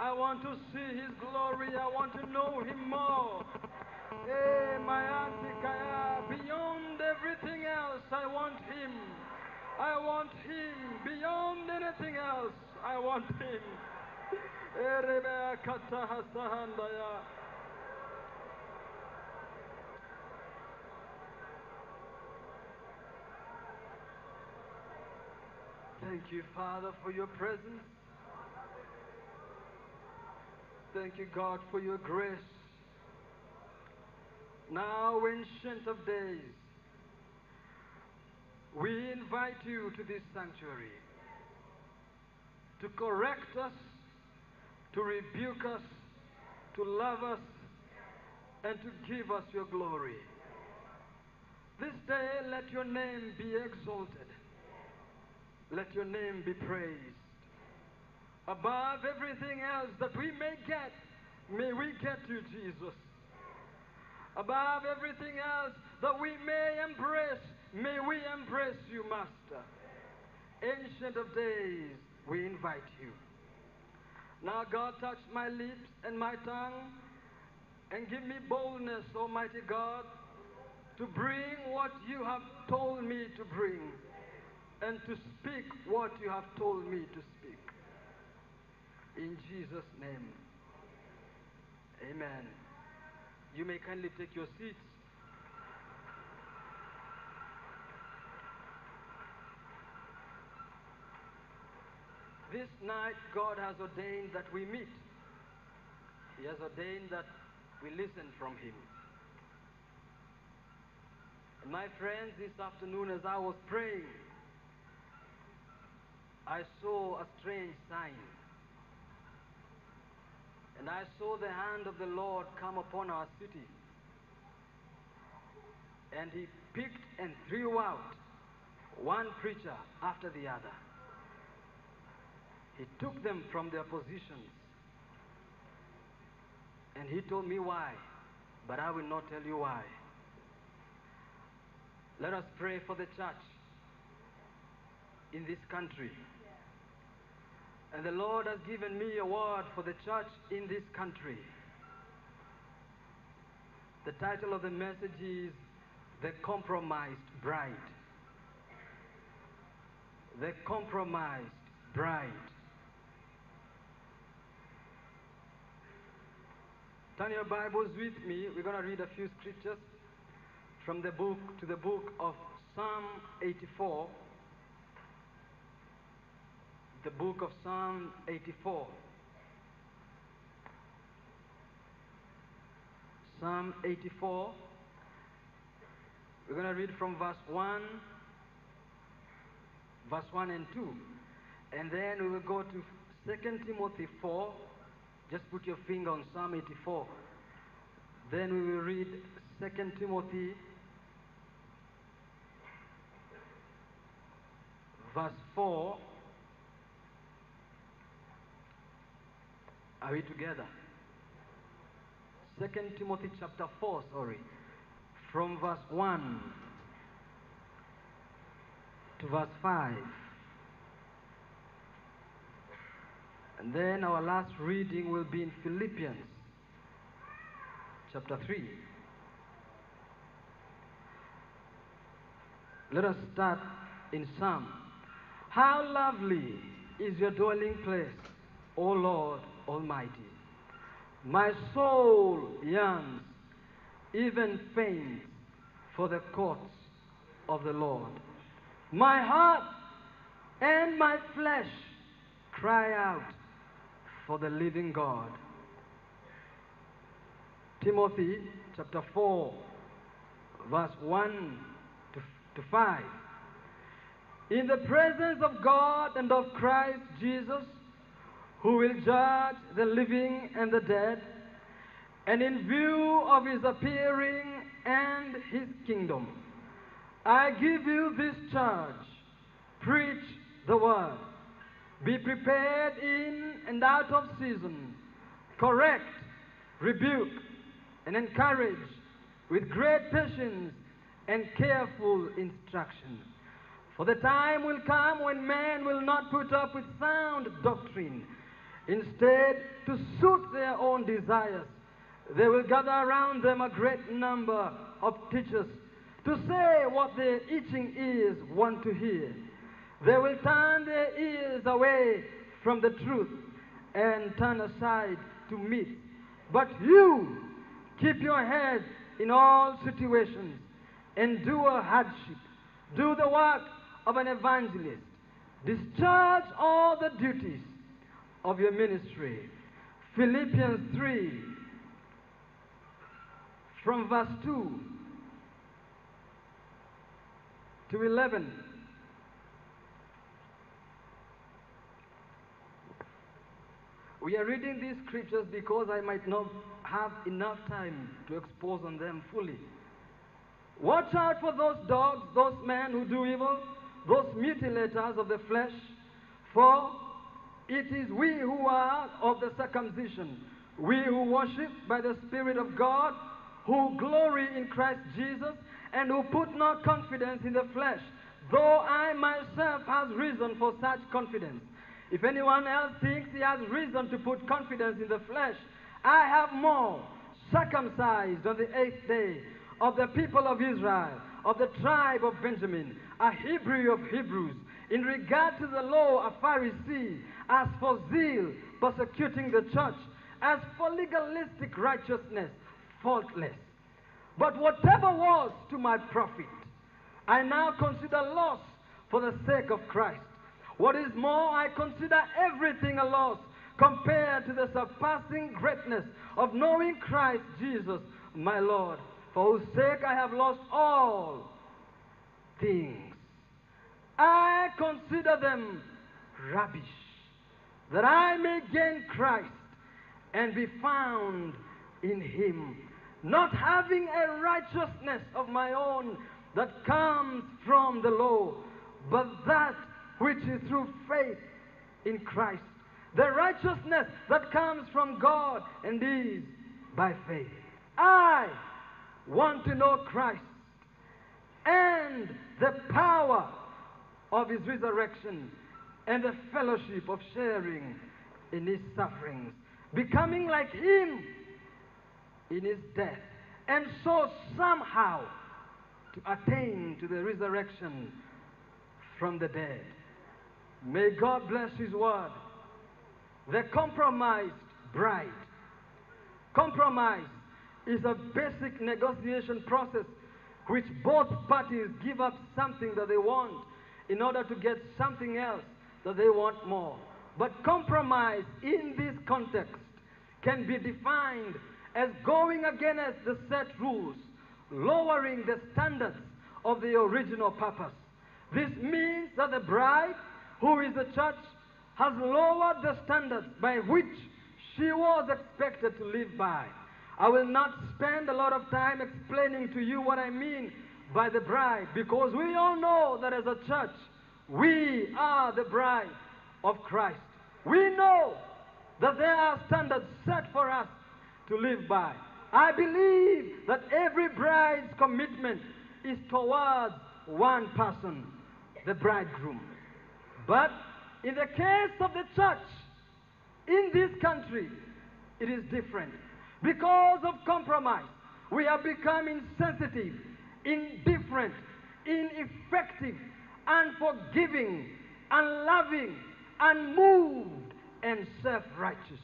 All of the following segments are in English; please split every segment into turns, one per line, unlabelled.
I want to see His glory. I want to know Him more. Eh. Beyond everything else, I want Him. I want Him. Beyond anything else, I want Him. Thank you, Father, for your presence. Thank you, God, for your grace. Now, Ancient of Days, we invite you to this sanctuary to correct us, to rebuke us, to love us, and to give us your glory. This day, let your name be exalted. Let your name be praised. Above everything else that we may get, may we get you, Jesus. Above everything else that we may embrace, may we embrace you, Master. Ancient of days, we invite you. Now, God, touch my lips and my tongue and give me boldness, Almighty God, to bring what you have told me to bring and to speak what you have told me to speak. In Jesus' name, amen. You may kindly take your seats. This night, God has ordained that we meet. He has ordained that we listen from Him. And my friends, this afternoon, as I was praying, I saw a strange sign. And I saw the hand of the Lord come upon our city. And he picked and threw out one preacher after the other. He took them from their positions. And he told me why, but I will not tell you why. Let us pray for the church in this country. And the Lord has given me a word for the church in this country. The title of the message is The Compromised Bride. The Compromised Bride. Turn your Bibles with me. We're going to read a few scriptures from the book to the book of Psalm 84 the book of Psalm 84. Psalm 84. We're going to read from verse 1, verse 1 and 2. And then we will go to 2 Timothy 4. Just put your finger on Psalm 84. Then we will read 2 Timothy verse 4 Are we together? Second Timothy chapter 4, sorry. From verse 1 to verse 5. And then our last reading will be in Philippians chapter 3. Let us start in Psalm. How lovely is your dwelling place, O Lord Almighty. My soul yearns, even faints, for the courts of the Lord. My heart and my flesh cry out for the living God. Timothy chapter 4, verse 1 to, to 5. In the presence of God and of Christ Jesus, who will judge the living and the dead, and in view of his appearing and his kingdom, I give you this charge preach the word, be prepared in and out of season, correct, rebuke, and encourage with great patience and careful instruction. For the time will come when men will not put up with sound doctrine. Instead, to suit their own desires, they will gather around them a great number of teachers to say what their itching ears want to hear. They will turn their ears away from the truth and turn aside to myth. But you keep your head in all situations, endure hardship, do the work of an evangelist, discharge all the duties of your ministry. Philippians 3, from verse 2 to 11. We are reading these scriptures because I might not have enough time to expose on them fully. Watch out for those dogs, those men who do evil, those mutilators of the flesh, for it is we who are of the circumcision, we who worship by the Spirit of God, who glory in Christ Jesus, and who put no confidence in the flesh, though I myself have reason for such confidence. If anyone else thinks he has reason to put confidence in the flesh, I have more, circumcised on the eighth day, of the people of Israel, of the tribe of Benjamin, a Hebrew of Hebrews, in regard to the law, a Pharisee, as for zeal, persecuting the church, as for legalistic righteousness, faultless. But whatever was to my profit, I now consider loss for the sake of Christ. What is more, I consider everything a loss compared to the surpassing greatness of knowing Christ Jesus, my Lord, for whose sake I have lost all things. I consider them rubbish, that I may gain Christ and be found in him, not having a righteousness of my own that comes from the law, but that which is through faith in Christ. The righteousness that comes from God and is by faith. I want to know Christ and the power of his resurrection and the fellowship of sharing in his sufferings, becoming like him in his death, and so somehow to attain to the resurrection from the dead. May God bless his word. The compromised bride. Compromise is a basic negotiation process which both parties give up something that they want in order to get something else that they want more. But compromise in this context can be defined as going against the set rules, lowering the standards of the original purpose. This means that the bride, who is the church, has lowered the standards by which she was expected to live by. I will not spend a lot of time explaining to you what I mean by the bride because we all know that as a church, we are the bride of Christ. We know that there are standards set for us to live by. I believe that every bride's commitment is towards one person, the bridegroom. But in the case of the church in this country, it is different. Because of compromise, we have become insensitive, indifferent, ineffective, unforgiving, unloving, unmoved, and self righteous.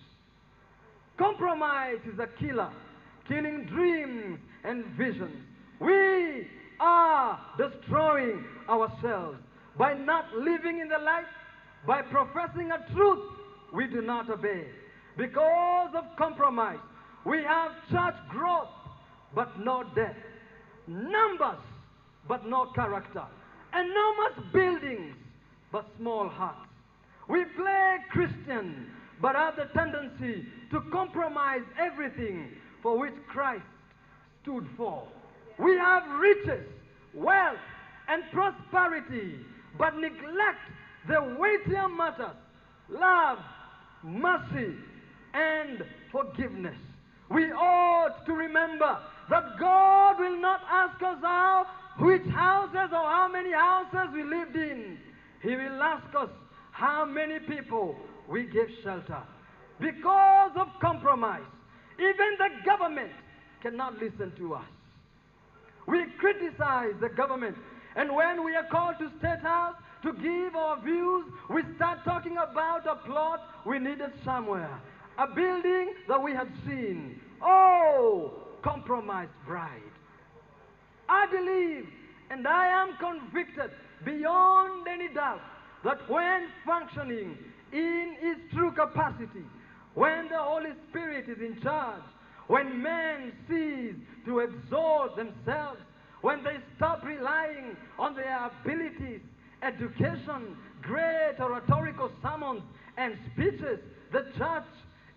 Compromise is a killer, killing dreams and visions. We are destroying ourselves by not living in the light, by professing a truth we do not obey. Because of compromise, we have church growth, but no depth. Numbers, but no character. Enormous buildings, but small hearts. We play Christian, but have the tendency to compromise everything for which Christ stood for. We have riches, wealth, and prosperity, but neglect the weightier matters love, mercy, and forgiveness. We ought to remember that God will not ask us how, which houses or how many houses we lived in. He will ask us how many people we gave shelter. Because of compromise, even the government cannot listen to us. We criticize the government, and when we are called to State House to give our views, we start talking about a plot we needed somewhere, a building that we had seen. Oh, compromised bride. I believe and I am convicted beyond any doubt that when functioning in its true capacity, when the Holy Spirit is in charge, when men cease to exalt themselves, when they stop relying on their abilities, education, great oratorical sermons, and speeches, the church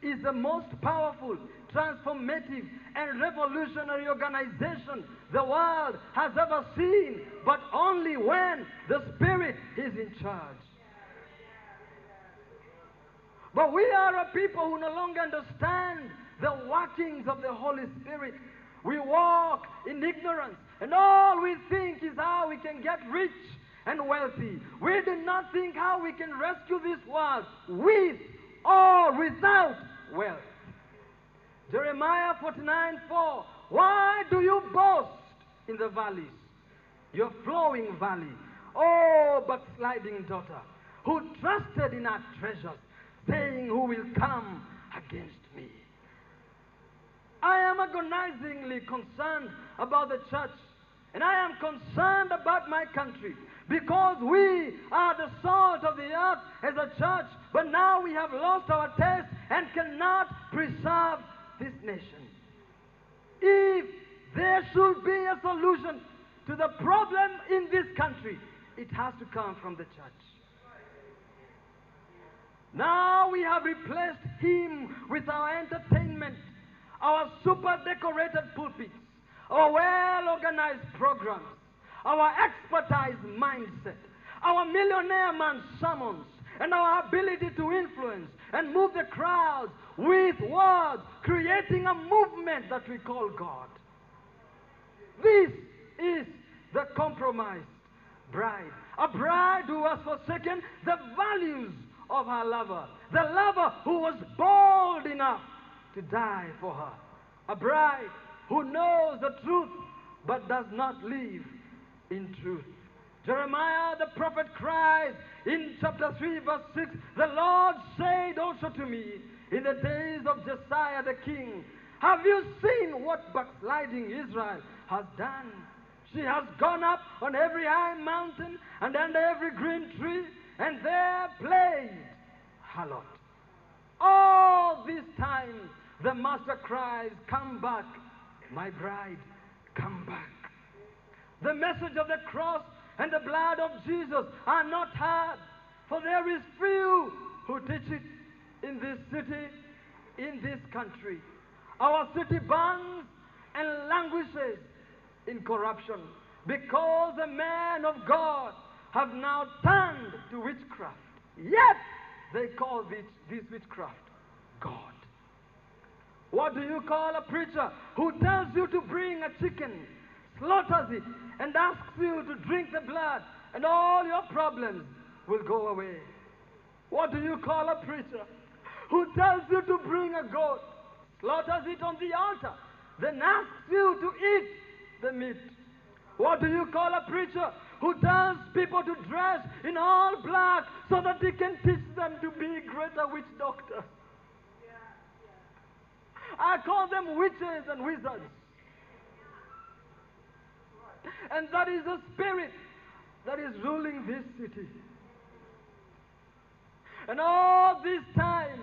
is the most powerful, transformative, and revolutionary organization the world has ever seen, but only when the Spirit is in charge. But we are a people who no longer understand the workings of the Holy Spirit. We walk in ignorance, and all we think is how we can get rich and wealthy. We do not think how we can rescue this world with or without wealth. Jeremiah 49 4. Why do you boast in the valleys, your flowing valley? Oh, backsliding daughter, who trusted in our treasures, saying, Who will come against me? I am agonizingly concerned about the church, and I am concerned about my country because we are the salt of the earth as a church, but now we have lost our taste and cannot preserve this nation. If there should be a solution to the problem in this country, it has to come from the church. Now we have replaced him with our entertainment, our super decorated pulpits, our well organized programs, our expertise mindset, our millionaire man summons, and our ability to influence and move the crowds with words, creating a movement that we call God. This is the compromised bride. A bride who has forsaken the values of her lover. The lover who was bold enough to die for her. A bride who knows the truth but does not live in truth. Jeremiah the prophet cries in chapter 3, verse 6 The Lord said also to me in the days of Josiah the king, Have you seen what backsliding Israel has done? She has gone up on every high mountain and under every green tree, and there played harlot. All this time, the master cries, Come back, my bride, come back. The message of the cross and the blood of Jesus are not heard, for there is few who teach it in this city, in this country. Our city burns and languishes in corruption because the men of God have now turned to witchcraft. Yet they call this, this witchcraft God. What do you call a preacher who tells you to bring a chicken, slaughters it, and asks you to drink the blood, and all your problems will go away? What do you call a preacher who tells you to bring a goat, slaughters it on the altar, then asks you to eat the meat? What do you call a preacher who tells people to dress in all black so that he can teach them to be greater witch doctors? I call them witches and wizards. And that is the spirit that is ruling this city. And all this time,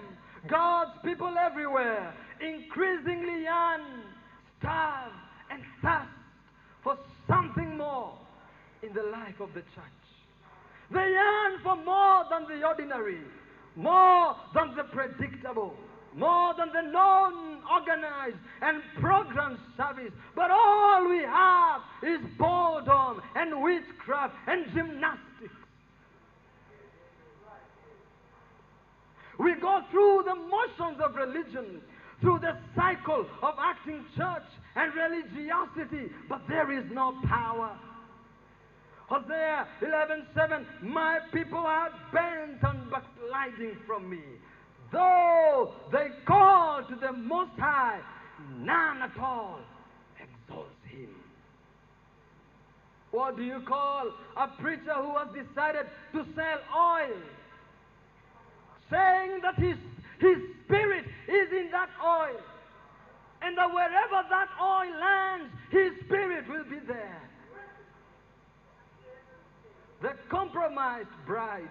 God's people everywhere increasingly yearn, starve, and thirst for something more in the life of the church. They yearn for more than the ordinary, more than the predictable, more than the non organized and programmed service. But all we have boredom and witchcraft and gymnastics. We go through the motions of religion, through the cycle of acting church and religiosity, but there is no power. Hosea 11:7 My people are bent on backsliding from me. Though they call to the Most High, none at all exalts him. What do you call a preacher who has decided to sell oil? Saying that his, his spirit is in that oil. And that wherever that oil lands, his spirit will be there. The compromised bride.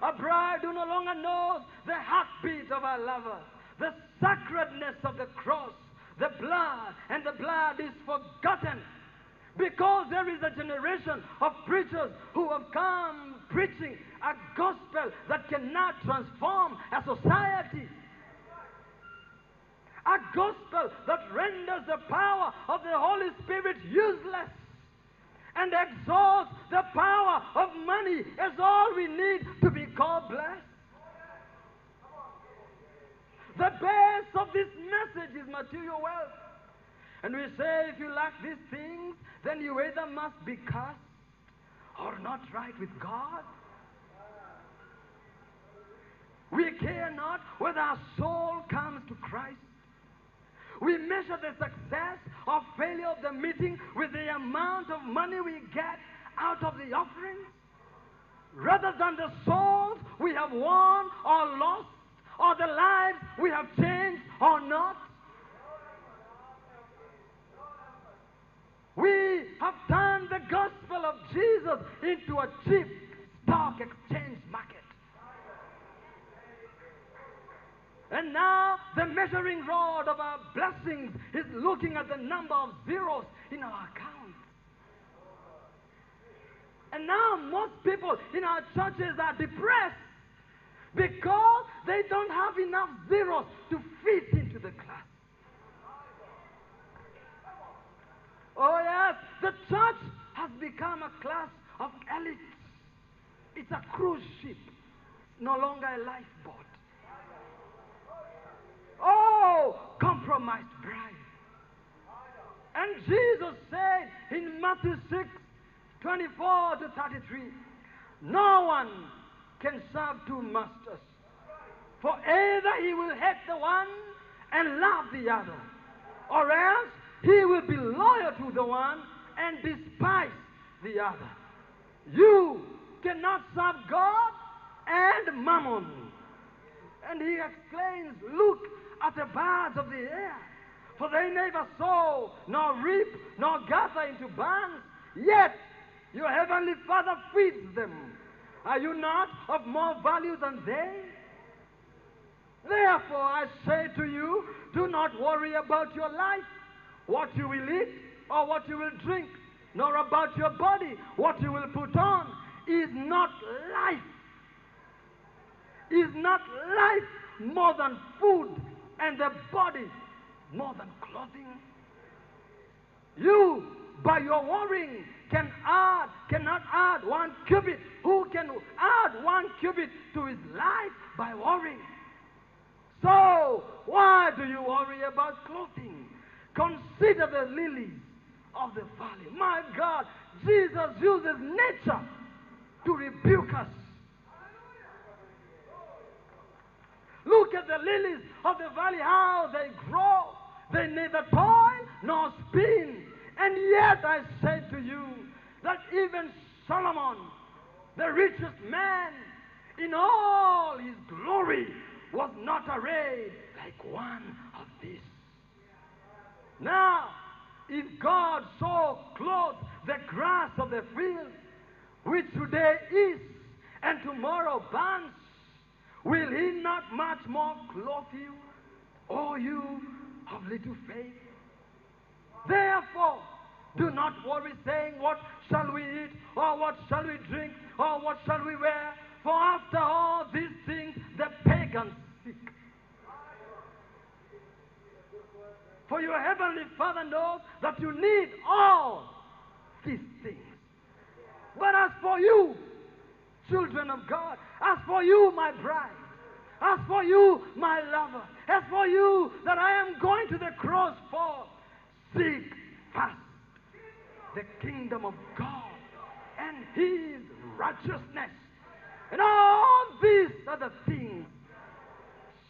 A bride who no longer knows the heartbeat of her lover, the sacredness of the cross, the blood, and the blood is forgotten. Because there is a generation of preachers who have come preaching a gospel that cannot transform a society. A gospel that renders the power of the Holy Spirit useless and exalts the power of money as all we need to be called blessed. The base of this message is material wealth. And we say if you lack these things, then you either must be cursed or not right with God. We care not whether our soul comes to Christ. We measure the success or failure of the meeting with the amount of money we get out of the offering rather than the souls we have won or lost or the lives we have changed or not. We have turned the gospel of Jesus into a cheap stock exchange market. And now the measuring rod of our blessings is looking at the number of zeros in our account. And now most people in our churches are depressed because they don't have enough zeros to fit into the class. Oh, yes, the church has become a class of elites. It's a cruise ship, no longer a lifeboat. Oh, compromised bride. And Jesus said in Matthew 6 24 to 33 No one can serve two masters, for either he will hate the one and love the other, or else he will be loyal to the one and despise the other. You cannot serve God and mammon. And he explains, Look at the birds of the air, for they neither sow, nor reap, nor gather into barns, yet your heavenly Father feeds them. Are you not of more value than they? Therefore, I say to you, do not worry about your life, what you will eat or what you will drink, nor about your body, what you will put on. Is not life? Is not life more than food and the body more than clothing? You, by your worrying, can add, cannot add one cubit. Who can add one cubit to his life by worrying? So, why do you worry about clothing? Consider the lilies of the valley. My God, Jesus uses nature to rebuke us. Look at the lilies of the valley, how they grow. They neither toil nor spin. And yet I say to you that even Solomon, the richest man in all his glory, was not arrayed like one of these. Now, if God so clothed the grass of the field, which today is and tomorrow burns, will he not much more clothe you, O you of little faith? Therefore, do not worry, saying, What shall we eat, or what shall we drink, or what shall we wear? For after all these things the pagans seek. For your heavenly Father knows that you need all these things. But as for you, children of God, as for you, my bride, as for you, my lover, as for you that I am going to the cross for, seek first the kingdom of God and his righteousness. And all these other things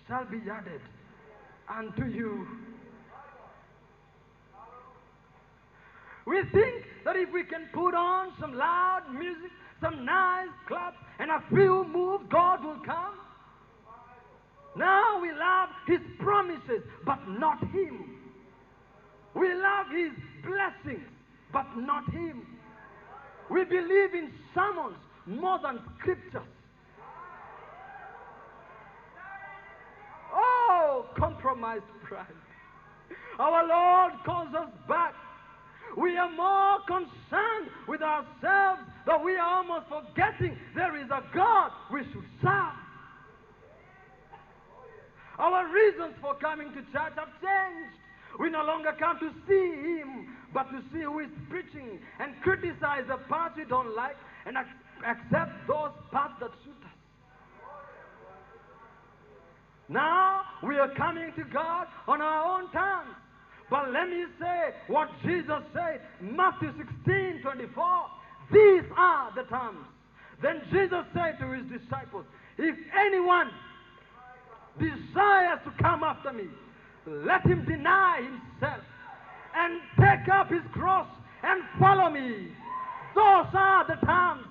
shall be added unto you. We think that if we can put on some loud music, some nice claps, and a few moves, God will come. Now we love His promises, but not Him. We love His blessings, but not Him. We believe in sermons more than scriptures. Oh, compromised pride. Our Lord calls us back. We are more concerned with ourselves that we are almost forgetting there is a God we should serve. Our reasons for coming to church have changed. We no longer come to see Him, but to see who is preaching and criticize the parts we don't like and ac- accept those parts that suit us. Now we are coming to God on our own terms. But let me say what Jesus said, Matthew 16 24. These are the terms. Then Jesus said to his disciples, If anyone desires to come after me, let him deny himself and take up his cross and follow me. Those are the terms.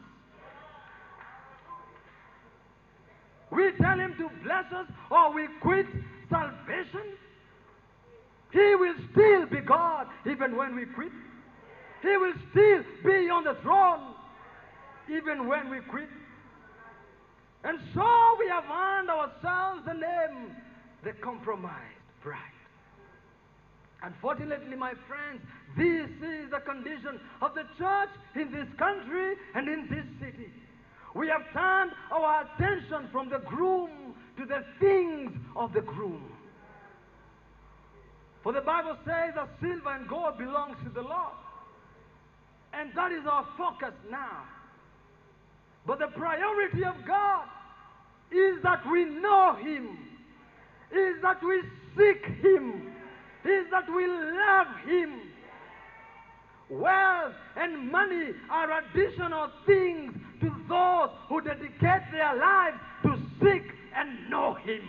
We tell him to bless us or we quit salvation. He will still be God even when we quit. He will still be on the throne even when we quit. And so we have earned ourselves the name, the compromised bride. Unfortunately, my friends, this is the condition of the church in this country and in this city. We have turned our attention from the groom to the things of the groom. For the Bible says that silver and gold belongs to the Lord. And that is our focus now. But the priority of God is that we know Him, is that we seek Him, is that we love Him. Wealth and money are additional things to those who dedicate their lives to seek and know Him.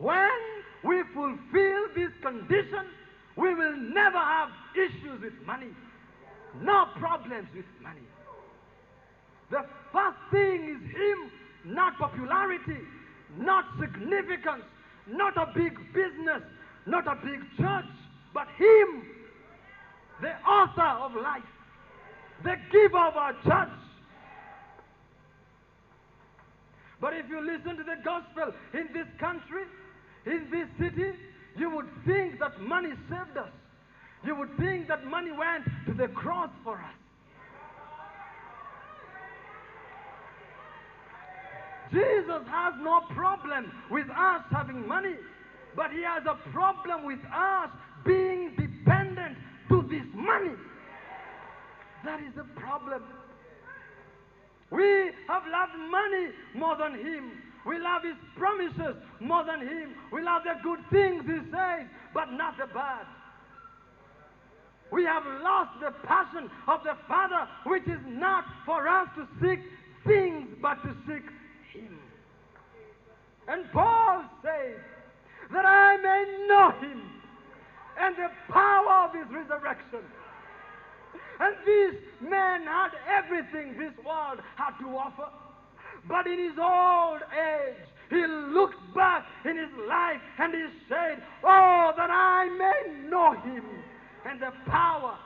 When we fulfill this condition, we will never have issues with money, no problems with money. The first thing is Him, not popularity, not significance, not a big business, not a big church, but Him, the author of life, the giver of our church. But if you listen to the gospel in this country, in this city, you would think that money saved us. You would think that money went to the cross for us. Jesus has no problem with us having money, but he has a problem with us being dependent to this money. That is the problem. We have loved money more than him. We love his promises more than him. We love the good things he says, but not the bad. We have lost the passion of the Father, which is not for us to seek things, but to seek him. And Paul says that I may know him and the power of his resurrection. And this man had everything this world had to offer. But in his old age, he looked back in his life and he said, Oh, that I may know him and the power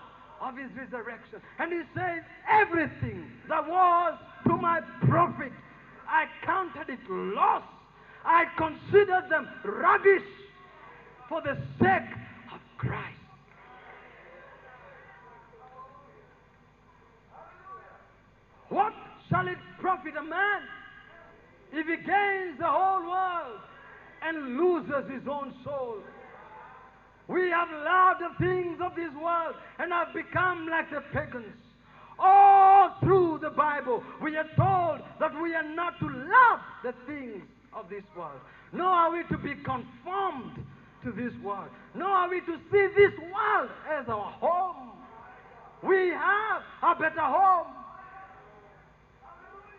of his resurrection. And he says, Everything that was to my profit, I counted it loss. I considered them rubbish for the sake of Christ. What shall it profit a man if he gains the whole world and loses his own soul? We have loved the things of this world and have become like the pagans. All through the Bible, we are told that we are not to love the things of this world, nor are we to be conformed to this world, nor are we to see this world as our home. We have a better home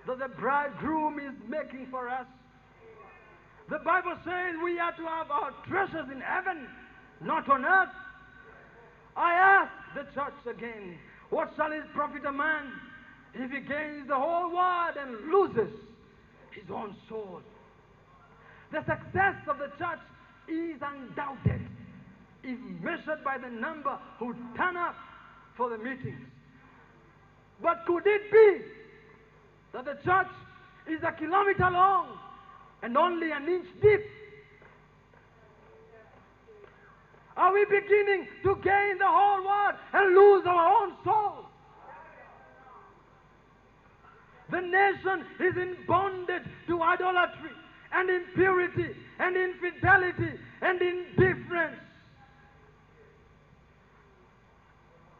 that the bridegroom is making for us. The Bible says we are to have our treasures in heaven, not on earth. I ask the church again, what shall it profit a man if he gains the whole world and loses his own soul? The success of the church is undoubted if measured by the number who turn up for the meetings. But could it be that the church is a kilometer long and only an inch deep? Are we beginning to gain the whole world and lose our own souls? The nation is in bondage to idolatry and impurity and infidelity and indifference.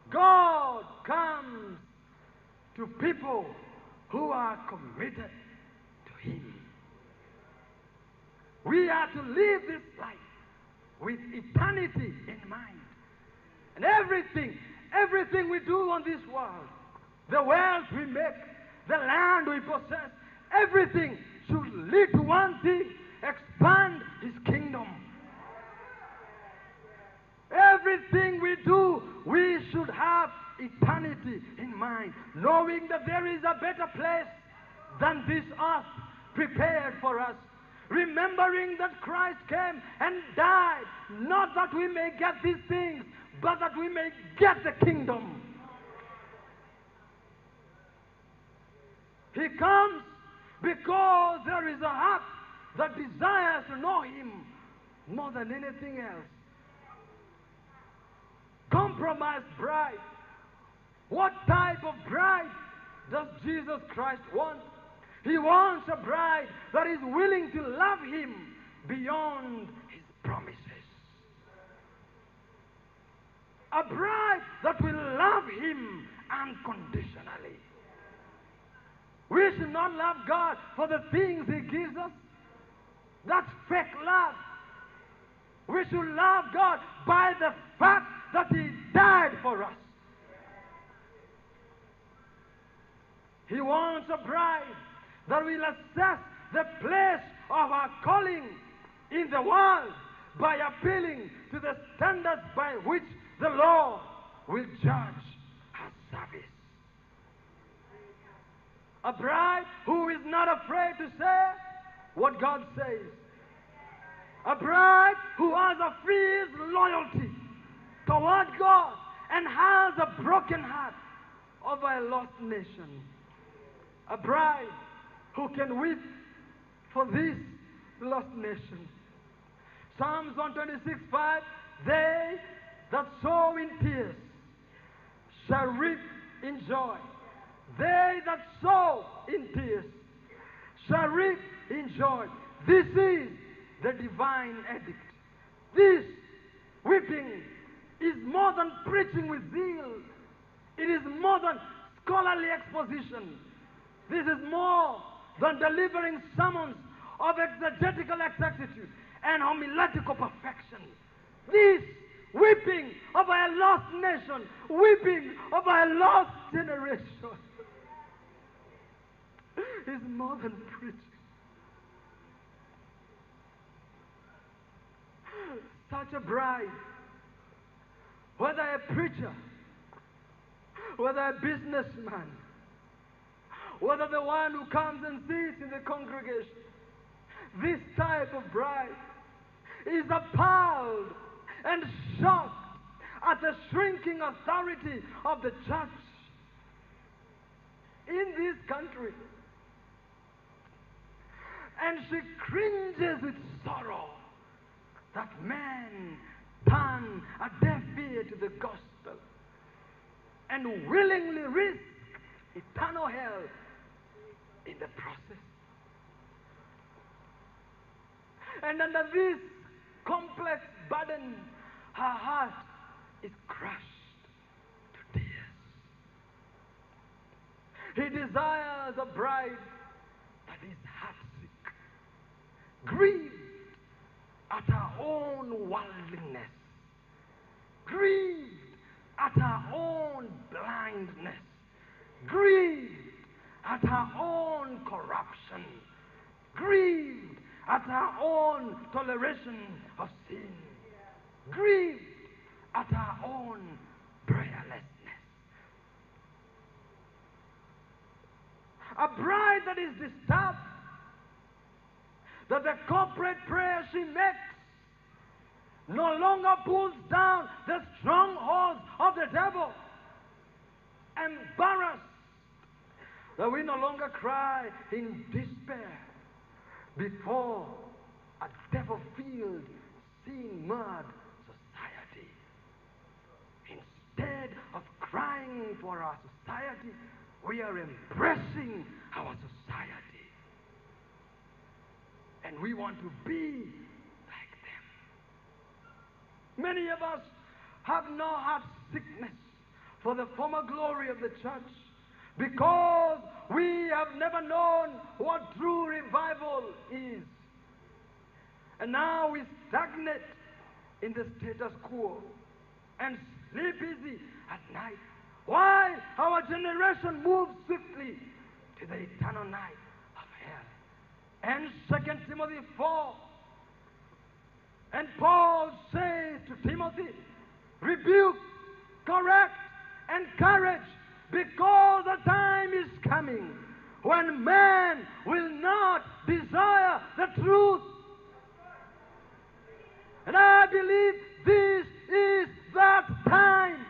God comes to people who are committed to Him. We are to live this life with eternity in mind. And everything, everything we do on this world, the wealth we make, the land we possess, everything should lead to one thing expand His kingdom. Everything we do, we should have eternity in mind, knowing that there is a better place than this earth prepared for us. Remembering that Christ came and died, not that we may get these things, but that we may get the kingdom. He comes because there is a heart that desires to know Him more than anything else. Compromised bride. What type of bride does Jesus Christ want? He wants a bride that is willing to love Him beyond His promises. A bride that will love Him unconditionally. We should not love God for the things He gives us. That's fake love. We should love God by the fact that He died for us. He wants a bride that will assess the place of our calling in the world by appealing to the standards by which the law will judge our service. A bride who is not afraid to say what God says. A bride who has a fierce loyalty toward God and has a broken heart over a lost nation. A bride who can weep for this lost nation. Psalms 126 5 They that sow in tears shall reap in joy. They that sow in tears shall reap in joy. This is the divine edict. This weeping is more than preaching with zeal. It is more than scholarly exposition. This is more than delivering sermons of exegetical exactitude and homiletical perfection. This weeping of a lost nation, weeping of a lost generation, is more than preaching. Such a bride, whether a preacher, whether a businessman, whether the one who comes and sits in the congregation, this type of bride is appalled and shocked at the shrinking authority of the church in this country. And she cringes with sorrow that men turn a deaf ear to the gospel and willingly risk eternal hell in the process. And under this complex burden, her heart is crushed to tears. He desires a bride that is heartsick, grieved at her own worldliness, grieved at her own blindness, grieved at our own corruption, grieved at our own toleration of sin, grieved at our own prayerlessness. A bride that is disturbed, that the corporate prayer she makes no longer pulls down the strongholds of the devil. Embarrassed that we no longer cry in despair before a devil filled, sin marred society. Instead of crying for our society, we are embracing our society. And we want to be like them. Many of us have no heart sickness for the former glory of the church because we have never known what true revival is. And now we stagnate in the status quo and sleep easy at night. Why? Our generation moves swiftly to the eternal night of hell. And 2 Timothy 4. And Paul says to Timothy, rebuke, correct, encourage, because the time is coming when man will not desire the truth. And I believe this is that time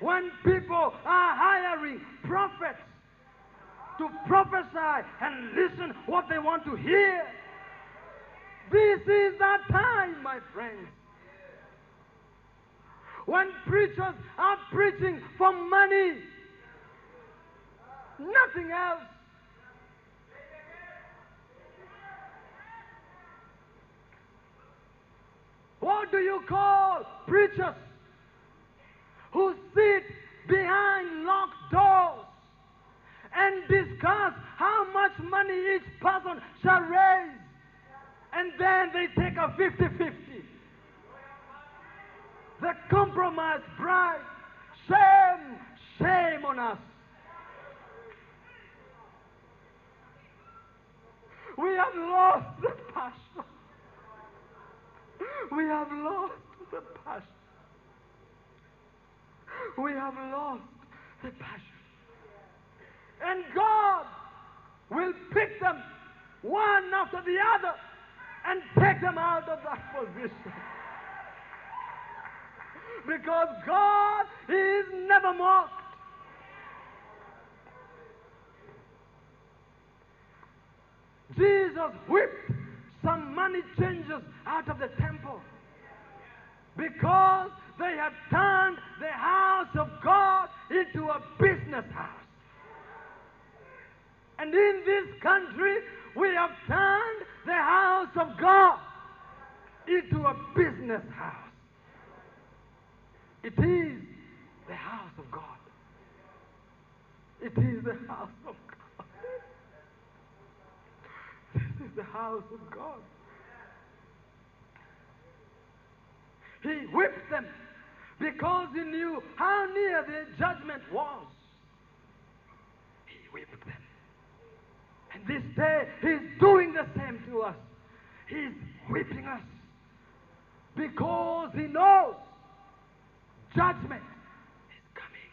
when people are hiring prophets to prophesy and listen what they want to hear. This is that time, my friends. When preachers are preaching for money, nothing else. What do you call preachers who sit behind locked doors and discuss how much money each person shall raise? And then they take a 50 50. The compromised bride. Shame, shame on us. We have lost the passion. We have lost the passion. We have lost the passion. And God will pick them one after the other and take them out of that position. Because God is never mocked. Jesus whipped some money changers out of the temple because they had turned the house of God into a business house. And in this country, we have turned the house of God into a business house. It is the house of God. It is the house of God. This is the house of God. He whipped them because he knew how near the judgment was. He whipped them. And this day, he's doing the same to us. He's whipping us because he knows judgment is coming.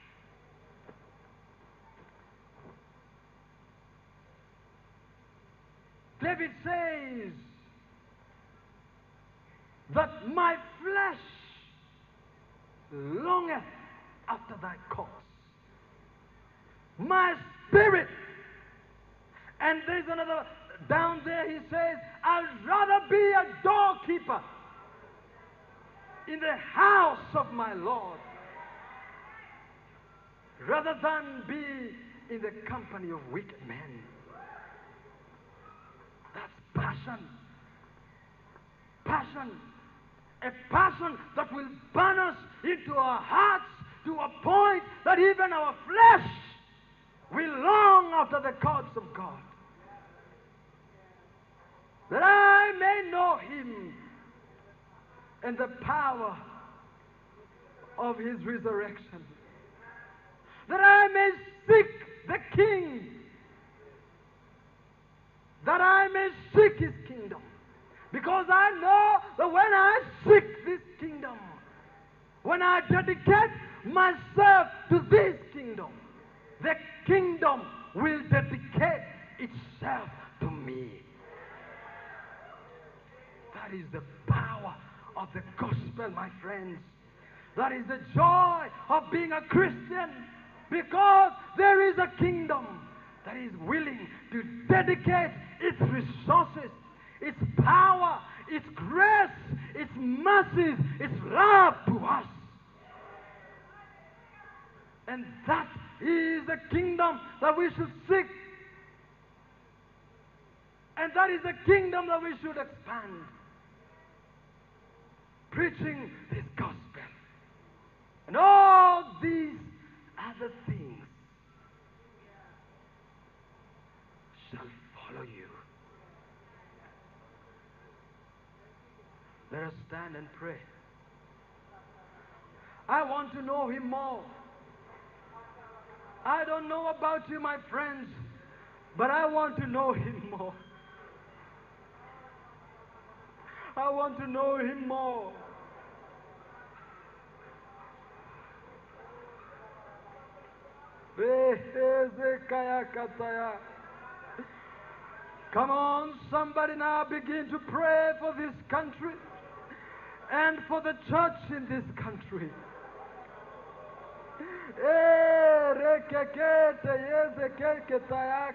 David says that my flesh longeth after thy cause. My spirit. And there's another down there he says, I'd rather be a doorkeeper in the house of my Lord rather than be in the company of wicked men. That's passion. Passion. A passion that will burn us into our hearts to a point that even our flesh will long after the courts of God. That I may know Him and the power of his resurrection. That I may seek the King. That I may seek his kingdom. Because I know that when I seek this kingdom, when I dedicate myself to this kingdom, the kingdom will dedicate itself to me. That is the power of the gospel, my friends. That is the joy of being a Christian because there is a kingdom that is willing to dedicate its resources, its power, its grace, its mercies, its love to us. And that is the kingdom that we should seek. And that is the kingdom that we should expand. Preaching this gospel. And all these other things shall follow you. Let us stand and pray. I want to know Him more. I don't know about you, my friends, but I want to know Him more. I want to know Him more. Come on, somebody now begin to pray for this country and for the church in this country.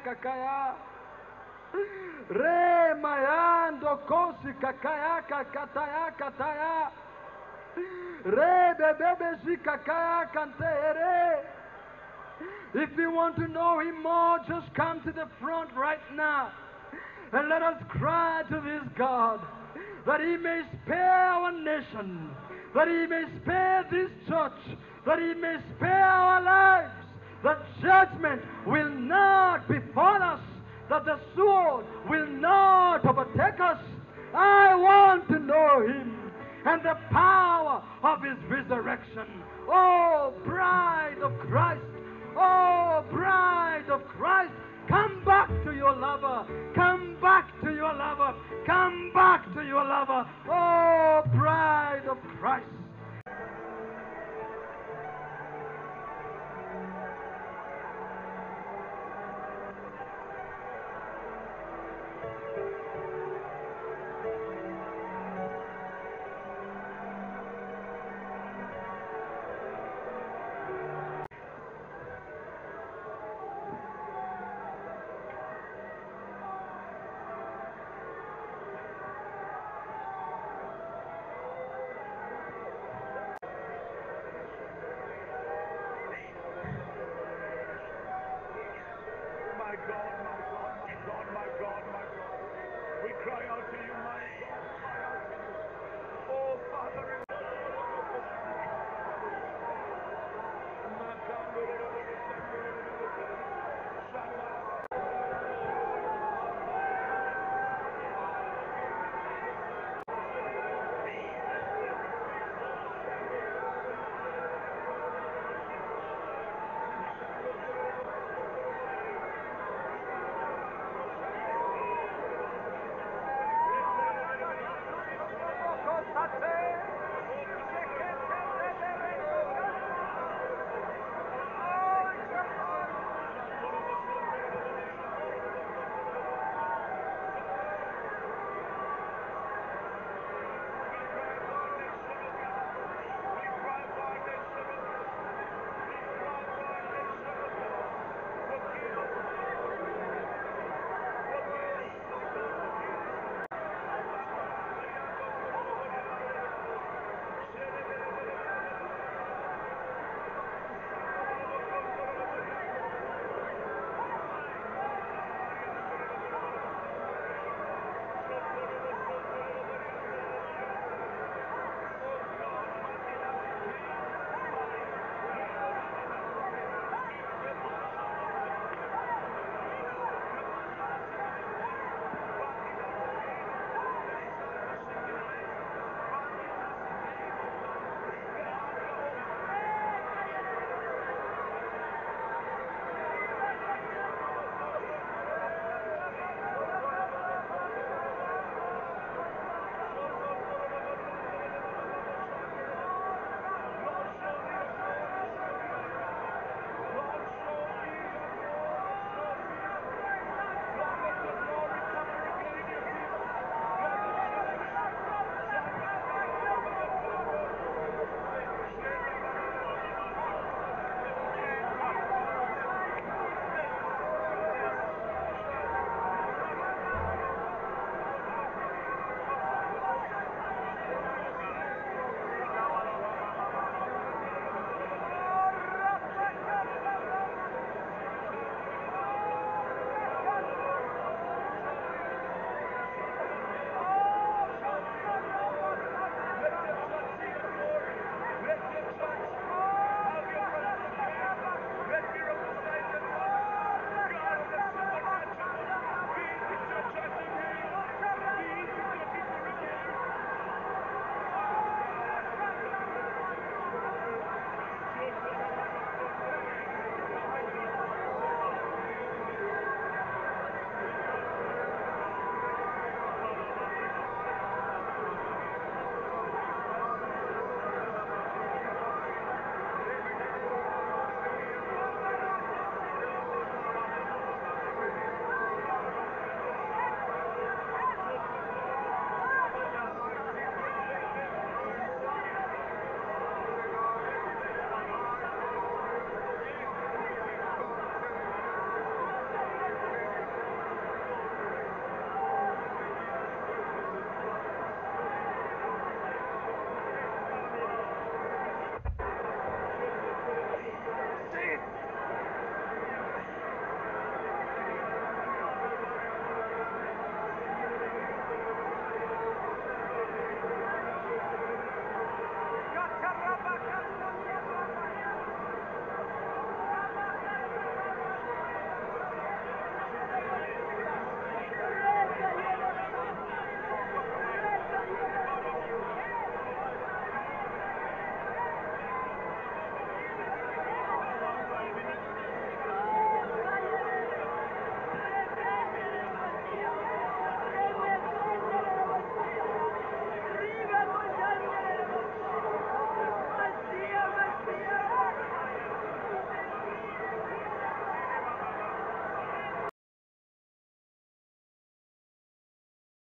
Kakaya. Re mayando kosi kakaya kataya. Re bebebe zikakaya kantere. If you want to know Him more, just come to the front right now. And let us cry to this God that He may spare our nation, that He may spare this church, that He may spare our lives, that judgment will not befall us, that the sword will not overtake us. I want to know Him and the power of His resurrection. Oh, bride of Christ, oh, bride of Christ, come back to your lover. Come back to your lover. Come back to your lover. Oh, bride of Christ.